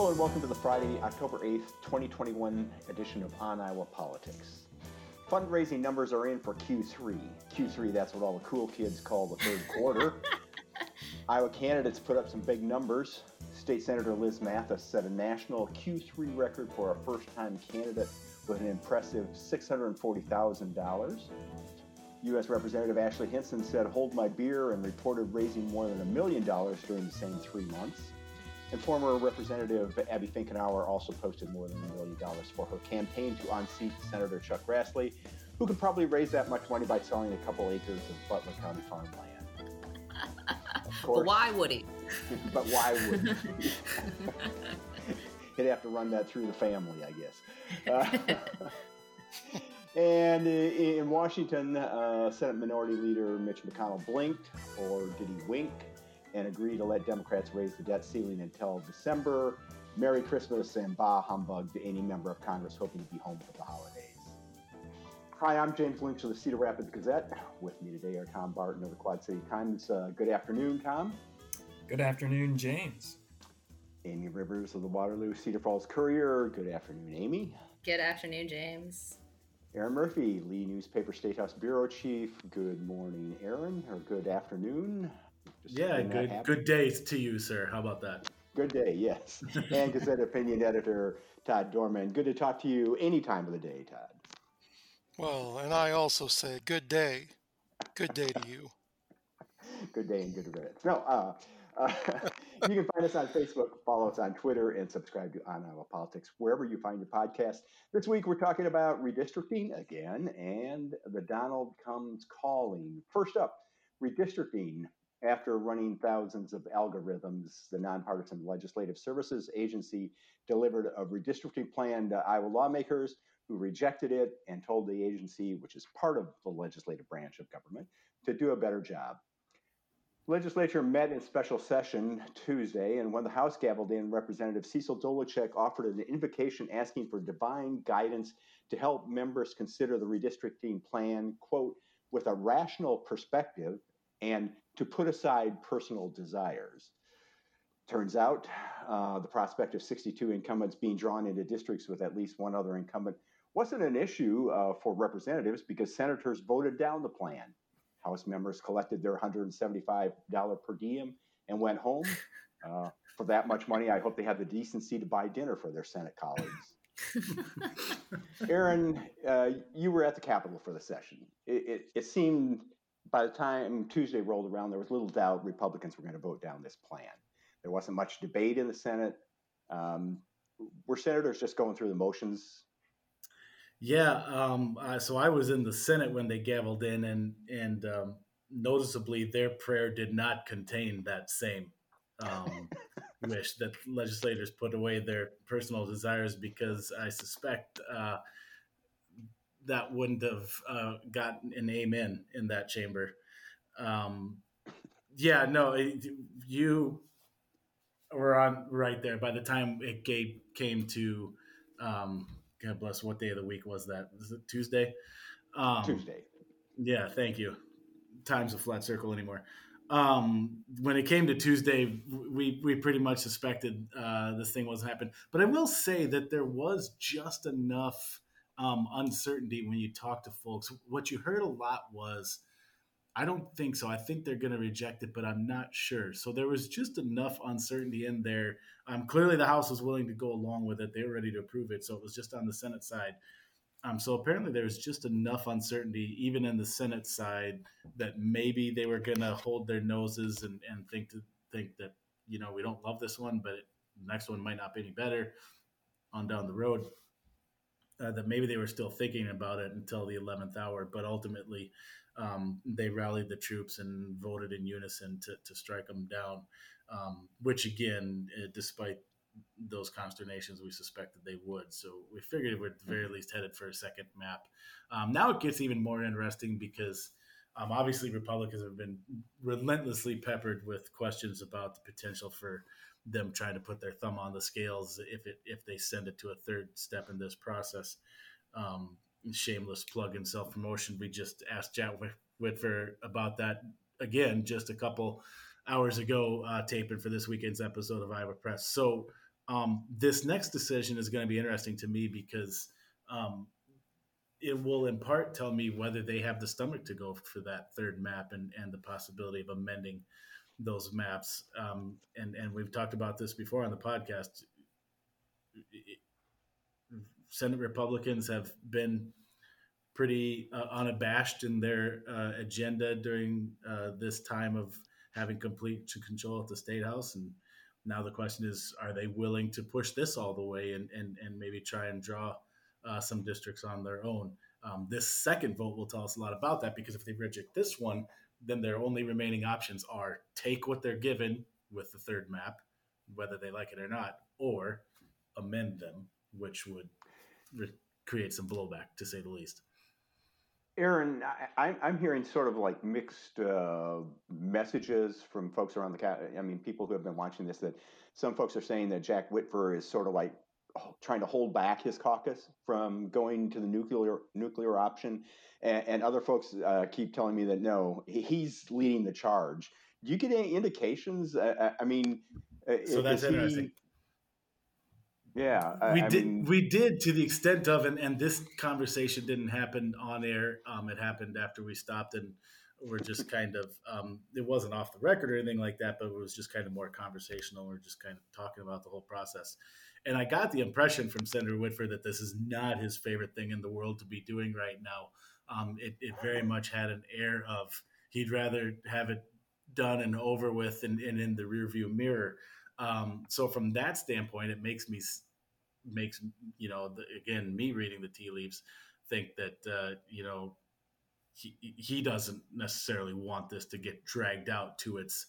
Hello and welcome to the Friday, October 8th, 2021 edition of On Iowa Politics. Fundraising numbers are in for Q3. Q3, that's what all the cool kids call the third quarter. Iowa candidates put up some big numbers. State Senator Liz Mathis set a national Q3 record for a first time candidate with an impressive $640,000. U.S. Representative Ashley Hinson said, Hold my beer, and reported raising more than a million dollars during the same three months. And former Representative Abby Finkenauer also posted more than a million dollars for her campaign to unseat Senator Chuck Grassley, who could probably raise that much money by selling a couple acres of Butler County farmland. but why would he? but why would he? He'd have to run that through the family, I guess. Uh, and in Washington, uh, Senate Minority Leader Mitch McConnell blinked, or did he wink? And agree to let Democrats raise the debt ceiling until December. Merry Christmas and bah humbug to any member of Congress hoping to be home for the holidays. Hi, I'm James Lynch of the Cedar Rapids Gazette. With me today are Tom Barton of the Quad City Times. Uh, good afternoon, Tom. Good afternoon, James. Amy Rivers of the Waterloo Cedar Falls Courier. Good afternoon, Amy. Good afternoon, James. Aaron Murphy, Lee Newspaper Statehouse Bureau Chief. Good morning, Aaron, or good afternoon. Just yeah, good good day to you, sir. How about that? Good day, yes. and Gazette opinion editor Todd Dorman. Good to talk to you any time of the day, Todd. Well, and I also say good day. Good day to you. good day and good riddance. No, uh, uh, you can find us on Facebook, follow us on Twitter, and subscribe to On Iowa Politics wherever you find your podcast. This week we're talking about redistricting again and the Donald Comes Calling. First up, redistricting after running thousands of algorithms, the Nonpartisan Legislative Services Agency delivered a redistricting plan to Iowa lawmakers who rejected it and told the agency, which is part of the legislative branch of government, to do a better job. Legislature met in special session Tuesday, and when the House gavelled in, Representative Cecil Dolecheck offered an invocation asking for divine guidance to help members consider the redistricting plan, quote, with a rational perspective and to put aside personal desires. Turns out uh, the prospect of 62 incumbents being drawn into districts with at least one other incumbent wasn't an issue uh, for representatives because senators voted down the plan. House members collected their $175 per diem and went home. Uh, for that much money, I hope they have the decency to buy dinner for their Senate colleagues. Aaron, uh, you were at the Capitol for the session. It, it, it seemed by the time Tuesday rolled around, there was little doubt Republicans were going to vote down this plan. There wasn't much debate in the Senate. Um, were senators just going through the motions? Yeah. Um, uh, so I was in the Senate when they gavelled in, and and um, noticeably, their prayer did not contain that same um, wish that legislators put away their personal desires, because I suspect. Uh, that wouldn't have uh, gotten an amen in that chamber. Um, yeah, no, it, you were on right there. By the time it gave, came to, um, God bless, what day of the week was that? Was it Tuesday? Um, Tuesday. Yeah, thank you. Time's a flat circle anymore. Um, when it came to Tuesday, we we pretty much suspected uh, this thing wasn't happening. But I will say that there was just enough um, uncertainty when you talk to folks. What you heard a lot was, I don't think so. I think they're going to reject it, but I'm not sure. So there was just enough uncertainty in there. Um, clearly, the House was willing to go along with it. They were ready to approve it. So it was just on the Senate side. Um, so apparently, there was just enough uncertainty, even in the Senate side, that maybe they were going to hold their noses and, and think to think that you know we don't love this one, but it, the next one might not be any better on down the road uh, that maybe they were still thinking about it until the 11th hour, but ultimately um, they rallied the troops and voted in unison to, to strike them down, um, which again, uh, despite those consternations, we suspected they would. So we figured we're at the very least headed for a second map. Um, now it gets even more interesting because um, obviously Republicans have been relentlessly peppered with questions about the potential for them trying to put their thumb on the scales if it if they send it to a third step in this process. Um, shameless plug and self promotion. We just asked Jack Whitver about that again just a couple hours ago, uh, taping for this weekend's episode of Iowa Press. So Um, this next decision is going to be interesting to me because um, it will in part tell me whether they have the stomach to go for that third map and, and the possibility of amending those maps. Um, and, and we've talked about this before on the podcast. Senate Republicans have been pretty uh, unabashed in their uh, agenda during uh, this time of having complete control at the state house. And now the question is, are they willing to push this all the way and, and, and maybe try and draw uh, some districts on their own? Um, this second vote will tell us a lot about that because if they reject this one, then their only remaining options are take what they're given with the third map, whether they like it or not, or amend them, which would re- create some blowback to say the least. Aaron, I, am hearing sort of like mixed uh, messages from folks around the. I mean, people who have been watching this that some folks are saying that Jack Whitver is sort of like trying to hold back his caucus from going to the nuclear nuclear option, and, and other folks uh, keep telling me that no, he's leading the charge. Do you get any indications? Uh, I mean, uh, so that's interesting. Yeah, I, we I did. Mean, we did to the extent of, and, and this conversation didn't happen on air. Um, it happened after we stopped, and we're just kind of. Um, it wasn't off the record or anything like that, but it was just kind of more conversational. We're just kind of talking about the whole process, and I got the impression from Senator Whitver that this is not his favorite thing in the world to be doing right now. Um, it, it very much had an air of he'd rather have it done and over with and, and in the rearview mirror. Um, so from that standpoint, it makes me makes you know the, again me reading the tea leaves think that uh, you know he he doesn't necessarily want this to get dragged out to its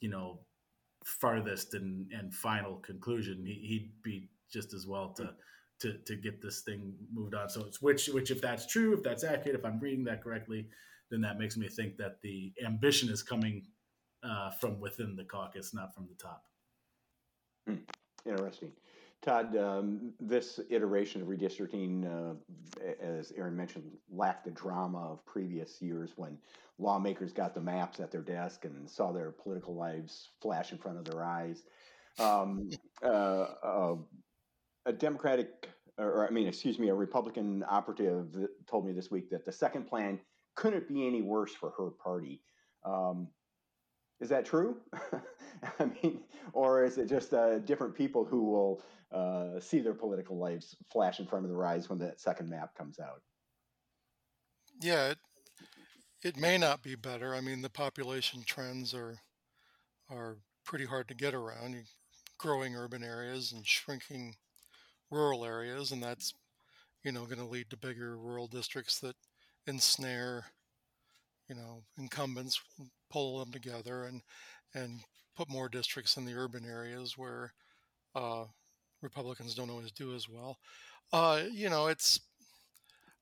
you know farthest and and final conclusion. He, he'd be just as well to to to get this thing moved on. So it's which which if that's true, if that's accurate, if I'm reading that correctly, then that makes me think that the ambition is coming uh, from within the caucus, not from the top. Hmm. Interesting. Todd, um, this iteration of redistricting, uh, as Aaron mentioned, lacked the drama of previous years when lawmakers got the maps at their desk and saw their political lives flash in front of their eyes. Um, uh, uh, a Democratic, or I mean, excuse me, a Republican operative told me this week that the second plan couldn't be any worse for her party. Um, is that true? I mean, or is it just uh, different people who will uh, see their political lives flash in front of their eyes when that second map comes out? Yeah, it, it may not be better. I mean, the population trends are are pretty hard to get around. Growing urban areas and shrinking rural areas, and that's you know going to lead to bigger rural districts that ensnare you know incumbents pull them together and and put more districts in the urban areas where uh, Republicans don't always do as well. Uh, you know, it's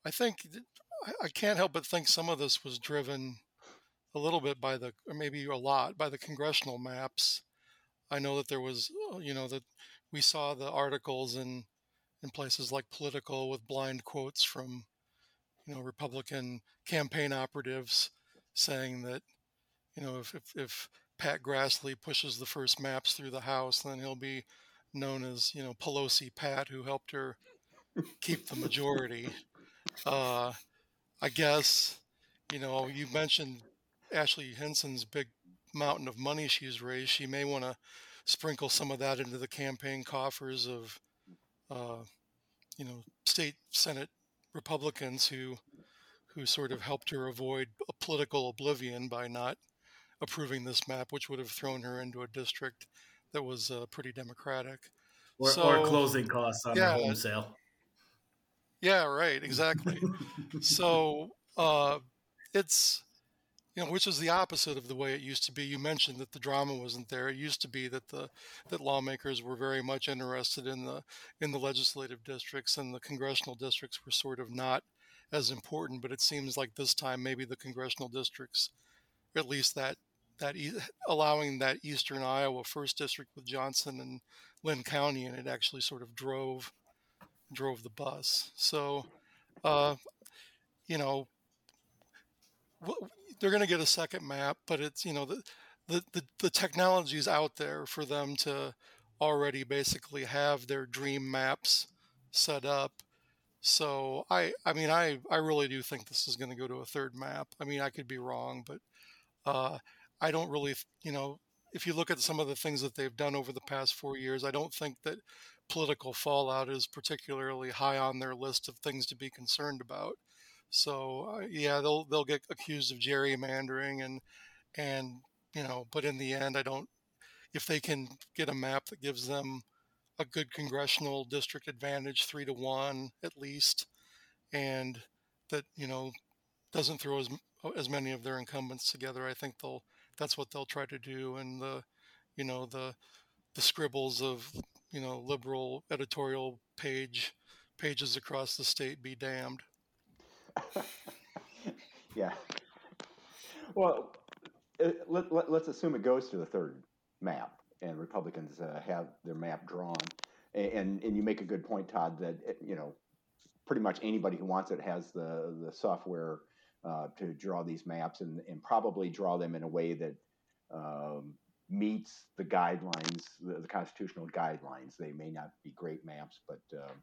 I think I can't help but think some of this was driven a little bit by the, or maybe a lot by the congressional maps. I know that there was, uh, you know, that we saw the articles in in places like Politico with blind quotes from, you know, Republican campaign operatives saying that, you know, if, if, if Pat Grassley pushes the first maps through the House, then he'll be known as, you know, Pelosi Pat, who helped her keep the majority. Uh, I guess, you know, you mentioned Ashley Hinson's big mountain of money she's raised. She may want to sprinkle some of that into the campaign coffers of, uh, you know, state Senate Republicans who who sort of helped her avoid a political oblivion by not approving this map, which would have thrown her into a district that was uh, pretty democratic. Or, so, or, closing costs on yeah, home sale. Yeah, right, exactly. so uh, it's you know, which is the opposite of the way it used to be. You mentioned that the drama wasn't there. It used to be that the that lawmakers were very much interested in the in the legislative districts and the congressional districts were sort of not as important. But it seems like this time maybe the congressional districts, at least that that allowing that Eastern Iowa first district with Johnson and Linn County, and it actually sort of drove drove the bus. So, uh, you know, they're going to get a second map, but it's you know the the the, the technology is out there for them to already basically have their dream maps set up. So I, I mean, I, I really do think this is going to go to a third map. I mean, I could be wrong, but uh, I don't really, you know, if you look at some of the things that they've done over the past four years, I don't think that political fallout is particularly high on their list of things to be concerned about. So uh, yeah, they'll they'll get accused of gerrymandering and and you know, but in the end, I don't. If they can get a map that gives them a good congressional district advantage, three to one at least, and that you know doesn't throw as as many of their incumbents together, I think they'll that's what they'll try to do. And the you know the the scribbles of you know liberal editorial page pages across the state be damned. yeah. Well, it, let, let, us assume it goes to the third map and Republicans uh, have their map drawn. And, and you make a good point, Todd, that, you know, pretty much anybody who wants it has the, the software uh, to draw these maps and, and probably draw them in a way that um, meets the guidelines, the, the, constitutional guidelines. They may not be great maps, but um,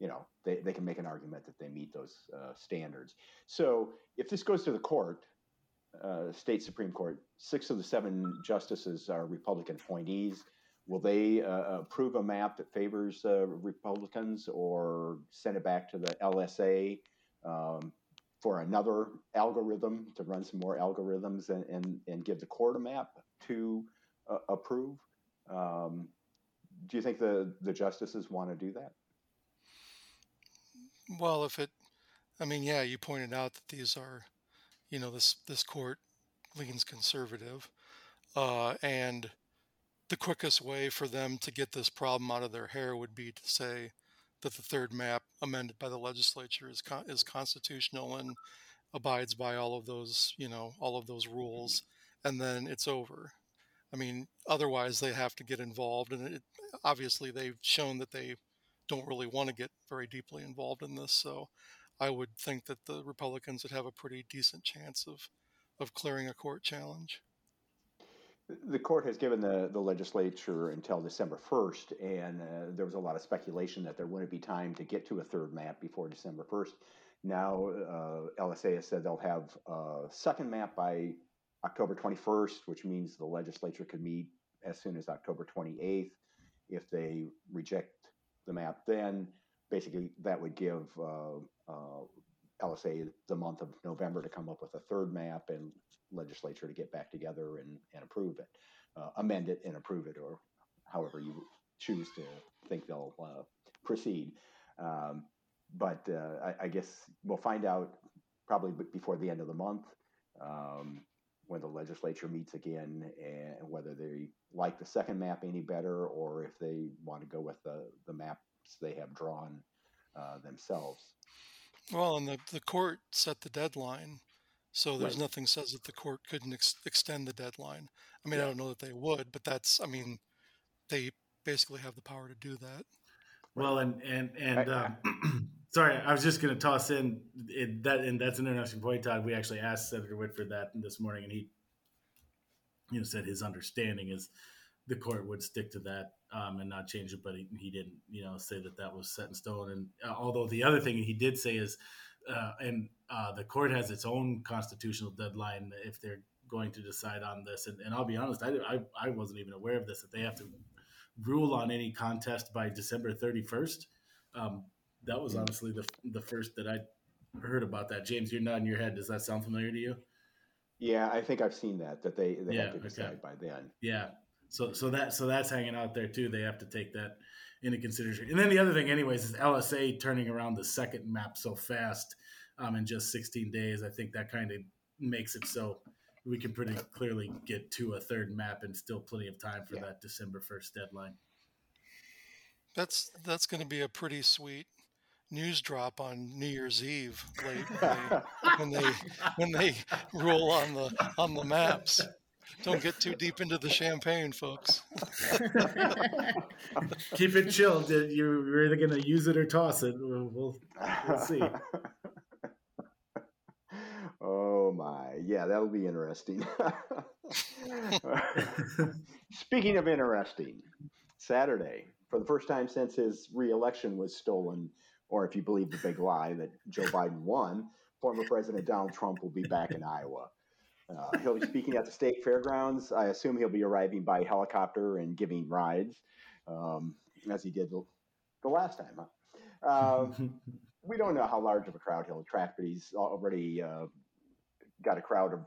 you know, they, they can make an argument that they meet those uh, standards. So if this goes to the court, uh, state Supreme Court, six of the seven justices are Republican appointees. Will they uh, approve a map that favors uh, Republicans or send it back to the LSA um, for another algorithm to run some more algorithms and, and, and give the court a map to uh, approve? Um, do you think the, the justices want to do that? Well, if it, I mean, yeah, you pointed out that these are, you know, this this court leans conservative, uh, and the quickest way for them to get this problem out of their hair would be to say that the third map amended by the legislature is con- is constitutional and abides by all of those, you know, all of those mm-hmm. rules, and then it's over. I mean, otherwise they have to get involved, and it, obviously they've shown that they don't really want to get very deeply involved in this. So I would think that the Republicans would have a pretty decent chance of of clearing a court challenge. The court has given the, the legislature until December 1st, and uh, there was a lot of speculation that there wouldn't be time to get to a third map before December 1st. Now, uh, LSA has said they'll have a second map by October 21st, which means the legislature could meet as soon as October 28th. If they reject the map then, basically that would give uh, uh, LSA the month of November to come up with a third map and legislature to get back together and, and approve it, uh, amend it and approve it, or however you choose to think they'll uh, proceed. Um, but uh, I, I, guess we'll find out probably before the end of the month um, when the legislature meets again and whether they like the second map any better or if they want to go with the, the maps they have drawn uh, themselves. Well, and the, the court set the deadline. So there's right. nothing says that the court couldn't ex- extend the deadline. I mean, yeah. I don't know that they would, but that's, I mean, they basically have the power to do that. Well, and, and, and, um, sorry, I was just going to toss in it, that, and that's an interesting point, Todd. We actually asked Senator Whitver that this morning, and he, you know, said his understanding is the court would stick to that um, and not change it, but he, he, didn't, you know, say that that was set in stone. And uh, although the other thing he did say is, uh, and uh, the court has its own constitutional deadline if they're going to decide on this. And, and I'll be honest, I, I, I, wasn't even aware of this that they have to rule on any contest by December thirty first. Um, that was honestly the the first that I heard about that. James, you're nodding your head. Does that sound familiar to you? Yeah, I think I've seen that that they they yeah, have to decide okay. by then. Yeah, so so that so that's hanging out there too. They have to take that into consideration. And then the other thing, anyways, is LSA turning around the second map so fast um, in just 16 days. I think that kind of makes it so we can pretty clearly get to a third map and still plenty of time for yeah. that December 1st deadline. That's that's going to be a pretty sweet news drop on New Year's Eve late when they when they roll on the on the maps. Don't get too deep into the champagne, folks. Keep it chilled. You're either going to use it or toss it. We'll, we'll, we'll see. oh my, yeah, that'll be interesting. Speaking of interesting, Saturday. For the first time since his reelection was stolen, or if you believe the big lie that Joe Biden won, former President Donald Trump will be back in Iowa. Uh, he'll be speaking at the state fairgrounds. I assume he'll be arriving by helicopter and giving rides, um, as he did the, the last time. Huh? Uh, we don't know how large of a crowd he'll attract, but he's already uh, got a crowd of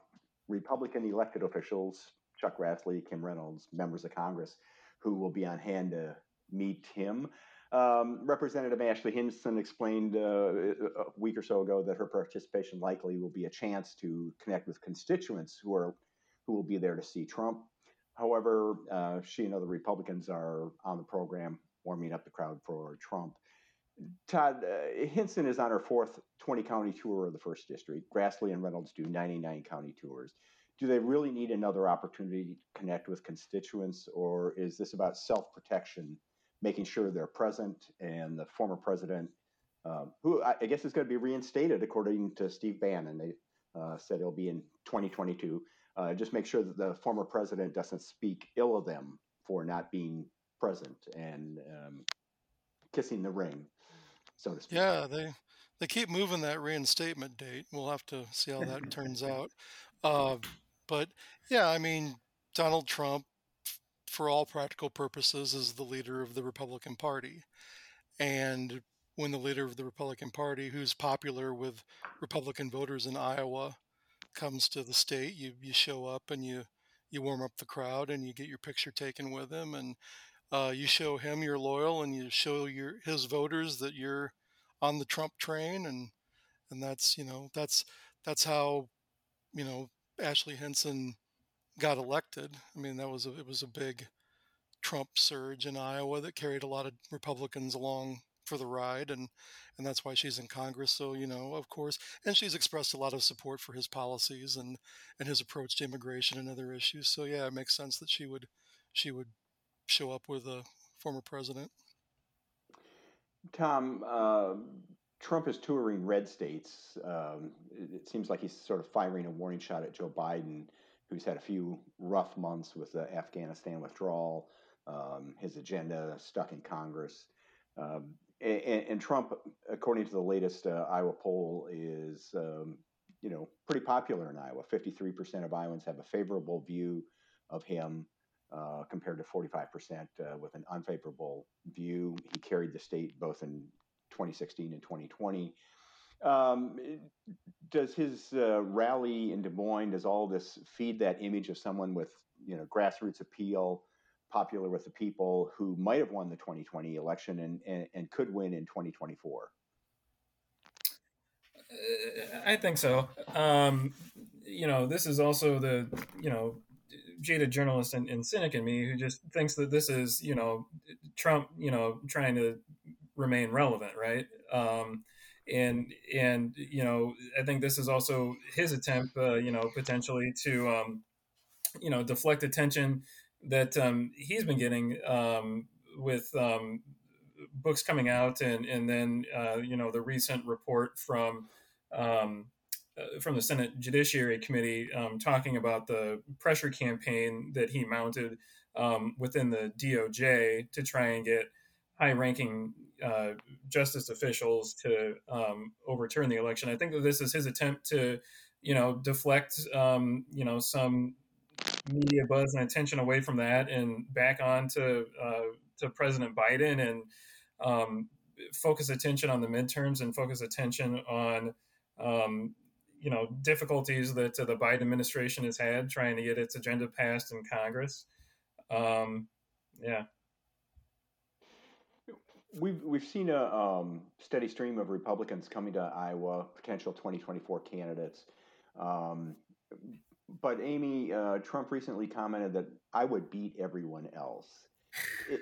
Republican elected officials, Chuck Grassley, Kim Reynolds, members of Congress, who will be on hand to meet him. Um, Representative Ashley Hinson explained uh, a week or so ago that her participation likely will be a chance to connect with constituents who are who will be there to see Trump. However, uh, she and other Republicans are on the program warming up the crowd for Trump. Todd uh, Hinson is on her fourth 20 county tour of the first district. Grassley and Reynolds do 99 county tours. Do they really need another opportunity to connect with constituents, or is this about self protection making sure they're present. And the former president, um, who I, guess is going to be reinstated according to Steve Bannon, they uh, said it'll be in 2022. Uh, just make sure that the former president doesn't speak ill of them for not being present and um, kissing the ring, so to speak. Yeah, they they keep moving that reinstatement date. We'll have to see how that turns out. Uh, but yeah, I mean, Donald Trump for all practical purposes, is the leader of the Republican Party. And when the leader of the Republican Party, who's popular with Republican voters in Iowa, comes to the state, you, you show up and you, you warm up the crowd and you get your picture taken with him and uh, you show him you're loyal and you show your his voters that you're on the Trump train and and that's you know that's that's how you know Ashley Hinson got elected. I mean, that was a, it was a big Trump surge in Iowa that carried a lot of Republicans along for the ride, and and that's why she's in Congress. So you know, of course, and she's expressed a lot of support for his policies and and his approach to immigration and other issues. So yeah, it makes sense that she would she would show up with a former president. Tom, uh, Trump is touring red states. Um, it, it, seems like he's sort of firing a warning shot at Joe Biden who's had a few rough months with the Afghanistan withdrawal, um, his agenda stuck in Congress. Um, and, and, Trump, according to the latest uh, Iowa poll, is um, you know pretty popular in Iowa. Fifty-three percent of Iowans have a favorable view of him, uh, compared to forty-five percent uh, with an unfavorable view. He carried the state both in 2016 and 2020. Um, does his uh, rally in Des Moines, does all this feed that image of someone with, you know, grassroots appeal, popular with the people who might have won the 2020 election and, and, and could win in 2024? I think so. Um, you know, this is also the, you know, jaded journalist and, and cynic in me who just thinks that this is, you know, Trump, you know, trying to remain relevant, right? Um, and and you know I think this is also his attempt, uh, you know, potentially to um, you know deflect attention that um, he's been getting um, with um, books coming out, and and then uh, you know the recent report from. Um, uh, from the Senate Judiciary Committee, um, talking about the pressure campaign that he mounted within the DOJ to try and get high-ranking uh, justice officials to um, overturn the election. I think that this is his attempt to, you know, deflect, um, you know, some media buzz and attention away from that and back on to, uh, to President Biden and um, focus attention on the midterms and focus attention on, um, you know, difficulties that uh, the Biden administration has had trying to get its agenda passed in Congress. Um, yeah We've we've seen a um, steady stream of Republicans coming to Iowa, potential 2024 candidates. Um, but Amy, uh, Trump recently commented that I would beat everyone else.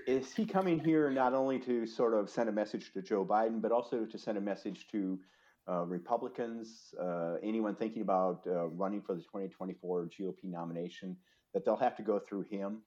Is he coming here not only to sort of send a message to Joe Biden, but also to send a message to uh, Republicans, uh, anyone thinking about uh, running for the 2024 GOP nomination, that they'll have to go through him?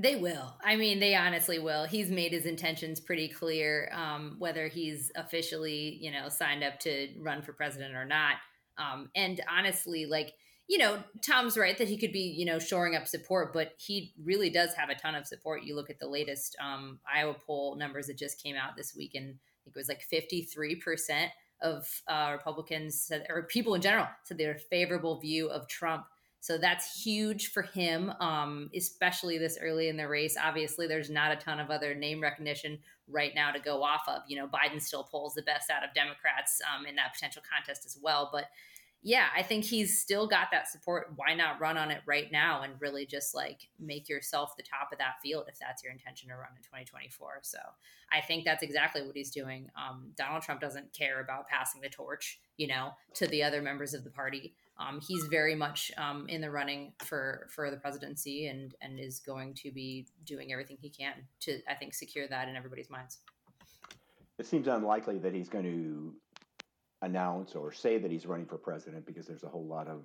They will. I mean, they honestly will. He's made his intentions pretty clear, um, whether he's officially, you know, signed up to run for president or not. Um, and honestly, like you know, Tom's right that he could be, you know, shoring up support, but he really does have a ton of support. You look at the latest um, Iowa poll numbers that just came out this week, and I think it was like 53% of uh, Republicans said, or people in general said a favorable view of Trump. So that's huge for him, um, especially this early in the race. Obviously, there's not a ton of other name recognition right now to go off of. You know, Biden still pulls the best out of Democrats um, in that potential contest as well. But yeah, I think he's still got that support. Why not run on it right now and really just like make yourself the top of that field if that's your intention to run in 2024? So I think that's exactly what he's doing. Um, Donald Trump doesn't care about passing the torch, you know, to the other members of the party. Um, he's very much um, in the running for for the presidency and and is going to be doing everything he can to I think secure that in everybody's minds. It seems unlikely that he's going to announce or say that he's running for president because there's a whole lot of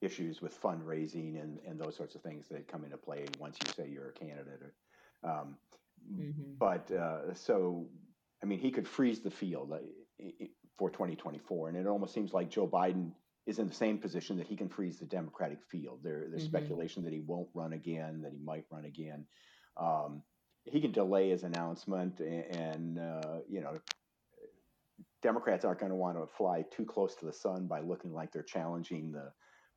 issues with fundraising and, and those sorts of things that come into play once you say you're a candidate. Um, mm-hmm. But uh, so, I mean, he could freeze the field uh, for 2024. And it almost seems like Joe Biden is in the same position that he can freeze the Democratic field. There, there's mm-hmm. speculation that he won't run again, that he might run again. Um, he can delay his announcement and, and uh, you know, Democrats aren't going to want to fly too close to the sun by looking like they're challenging the,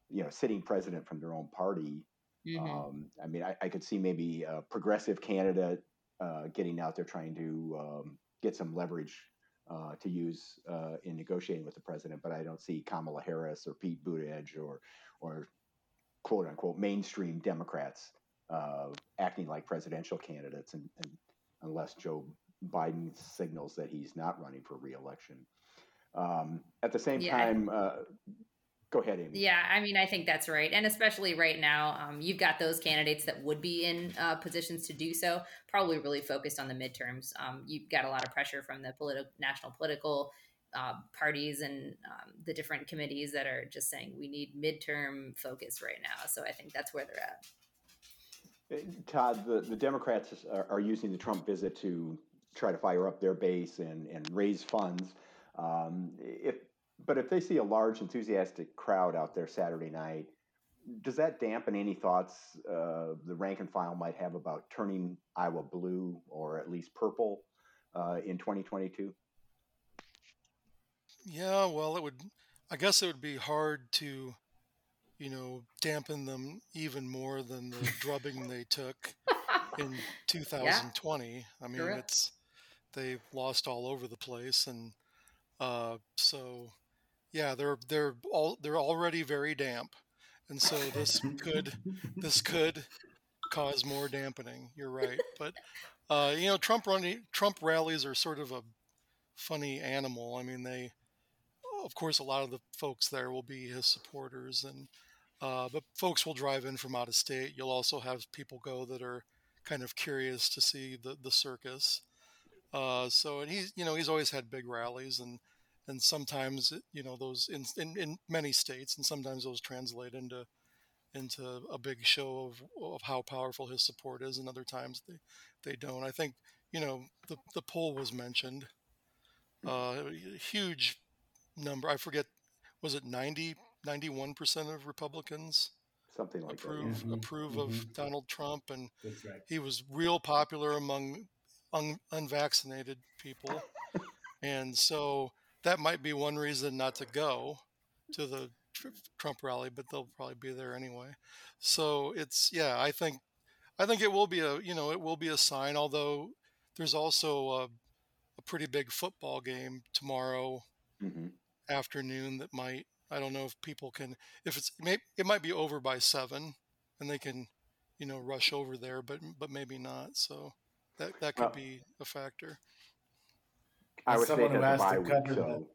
you know, sitting president from their own party. Mm-hmm. Um, I mean, I, I, could see maybe a progressive candidate uh, getting out there trying to um, get some leverage uh, to use uh, in negotiating with the president, but I don't see Kamala Harris or Pete Buttigieg or, or quote unquote mainstream Democrats uh, acting like presidential candidates, and, and unless Joe Biden signals that he's not running for reelection. Um, at the same yeah. time, uh, go ahead, Amy. Yeah, I mean, I think that's right, and especially right now, um, you've got those candidates that would be in uh, positions to do so. Probably really focused on the midterms. Um, you've got a lot of pressure from the political, national political uh, parties and um, the different committees that are just saying we need midterm focus right now. So I think that's where they're at. Todd, the, the Democrats are, are using the Trump visit to try to fire up their base and, and raise funds. Um, if, but if they see a large, enthusiastic crowd out there Saturday night, does that dampen any thoughts uh, the rank and file might have about turning Iowa blue or at least purple uh, in 2022? Yeah, well, it would. I guess it would be hard to, you know, dampen them even more than the drubbing they took in 2020. Yeah. I mean, it's they lost all over the place, and uh, so yeah, they're they're all they're already very damp, and so this could this could cause more dampening. You're right, but uh, you know, Trump running Trump rallies are sort of a funny animal. I mean, they of course a lot of the folks there will be his supporters, and uh, but folks will drive in from out of state. You'll also have people go that are kind of curious to see the the circus. Uh, so and he's you know he's always had big rallies and and sometimes you know those in, in, in many states and sometimes those translate into into a big show of, of how powerful his support is and other times they, they don't. I think, you know, the, the poll was mentioned. Uh, huge number. I forget, was it 90, 91% of Republicans something like approve, that. Yeah. Approve mm-hmm. of Donald Trump. And right. he was real popular among un- unvaccinated people. and so that might be one reason not to go to the Trump rally, but they'll probably be there anyway. So it's yeah, I think I think it will be a you know it will be a sign. Although there's also a, a pretty big football game tomorrow mm-hmm. afternoon that might I don't know if people can if it's may it might be over by seven and they can you know rush over there, but but maybe not. So that that could well, be a factor. I was someone who has to cover so. the,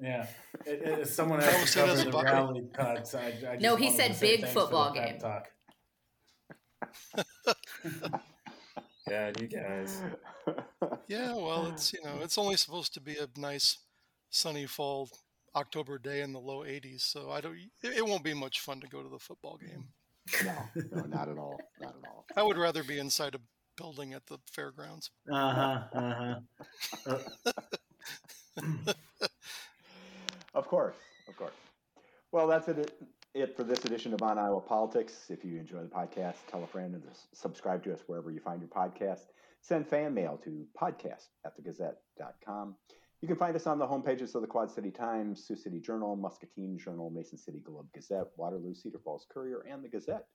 yeah, it, it, someone has to cover the rally cuts. I, I no, he said big football game. Talk. God, you guys. Yeah, well, it's you know, it's only supposed to be a nice sunny fall October day in the low 80s, so I don't. It won't be much fun to go to the football game. No, no, not at all. Not at all. I would rather be inside a building at the fairgrounds. Uh huh. Uh huh. of course, of course. Well, that's it. it for this edition of On Iowa Politics. If you enjoy the podcast, tell a friend and subscribe to us wherever you find your podcast. Send fan mail to podcast at thegazette.com. You can find us on the homepages of the Quad City Times, Sioux City Journal, Muscatine Journal, Mason City Globe Gazette, Waterloo, Cedar Falls Courier, and the Gazette.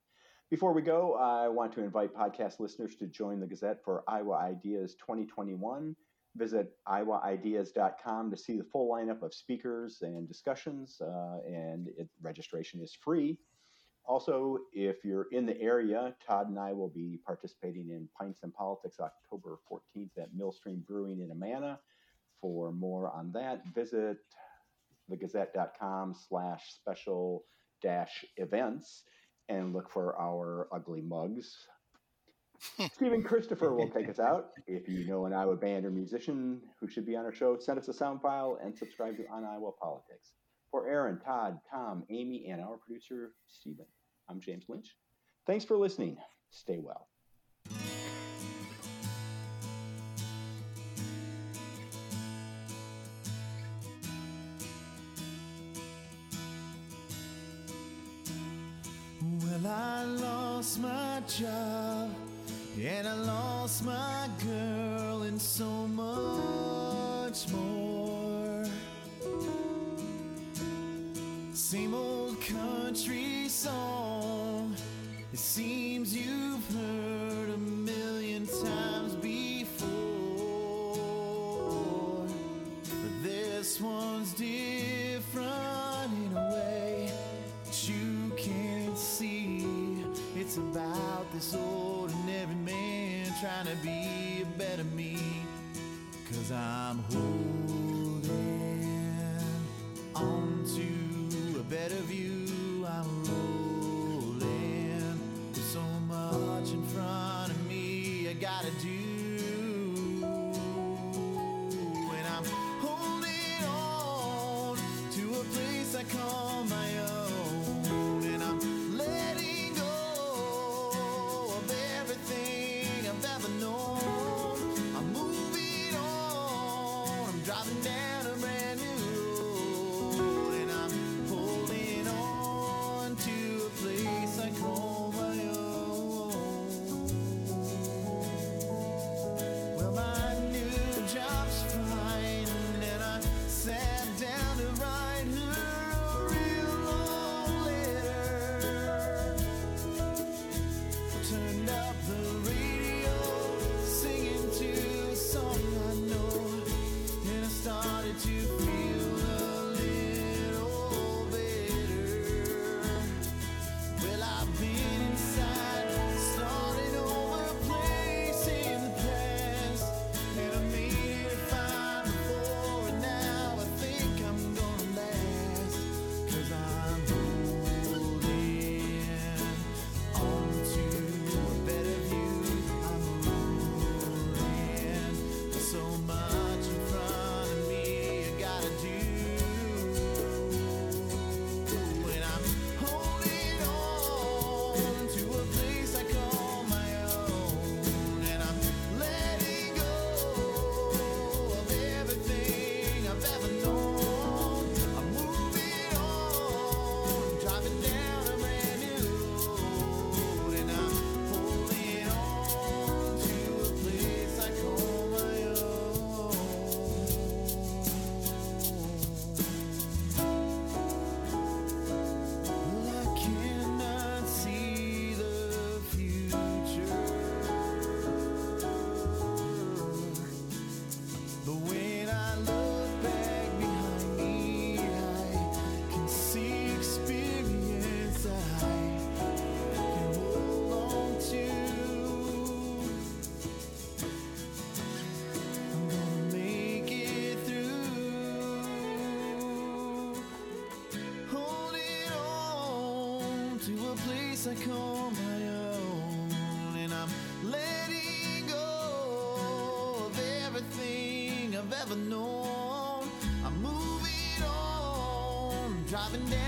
Before we go, I want to invite podcast listeners to join the Gazette for Iowa Ideas 2021. Visit iowaideas.com to see the full lineup of speakers and discussions, uh, and it, registration is free. Also, if you're in the area, Todd and I will be participating in Pints and Politics October 14th at Millstream Brewing in Amana. For more on that, visit thegazette.com slash special dash events and look for our ugly mugs. Stephen Christopher will take us out. If you know an Iowa band or musician who should be on our show, send us a sound file and subscribe to On Iowa Politics. For Aaron, Todd, Tom, Amy, and our producer, Stephen, I'm James Lynch. Thanks for listening. Stay well. I lost my job and I lost my girl and so much more. Same old country song. It seems you've this ordinary man trying to be a better me. Cause I'm holding on to to I my own, and I'm letting go of everything I've ever known. I'm moving on, driving down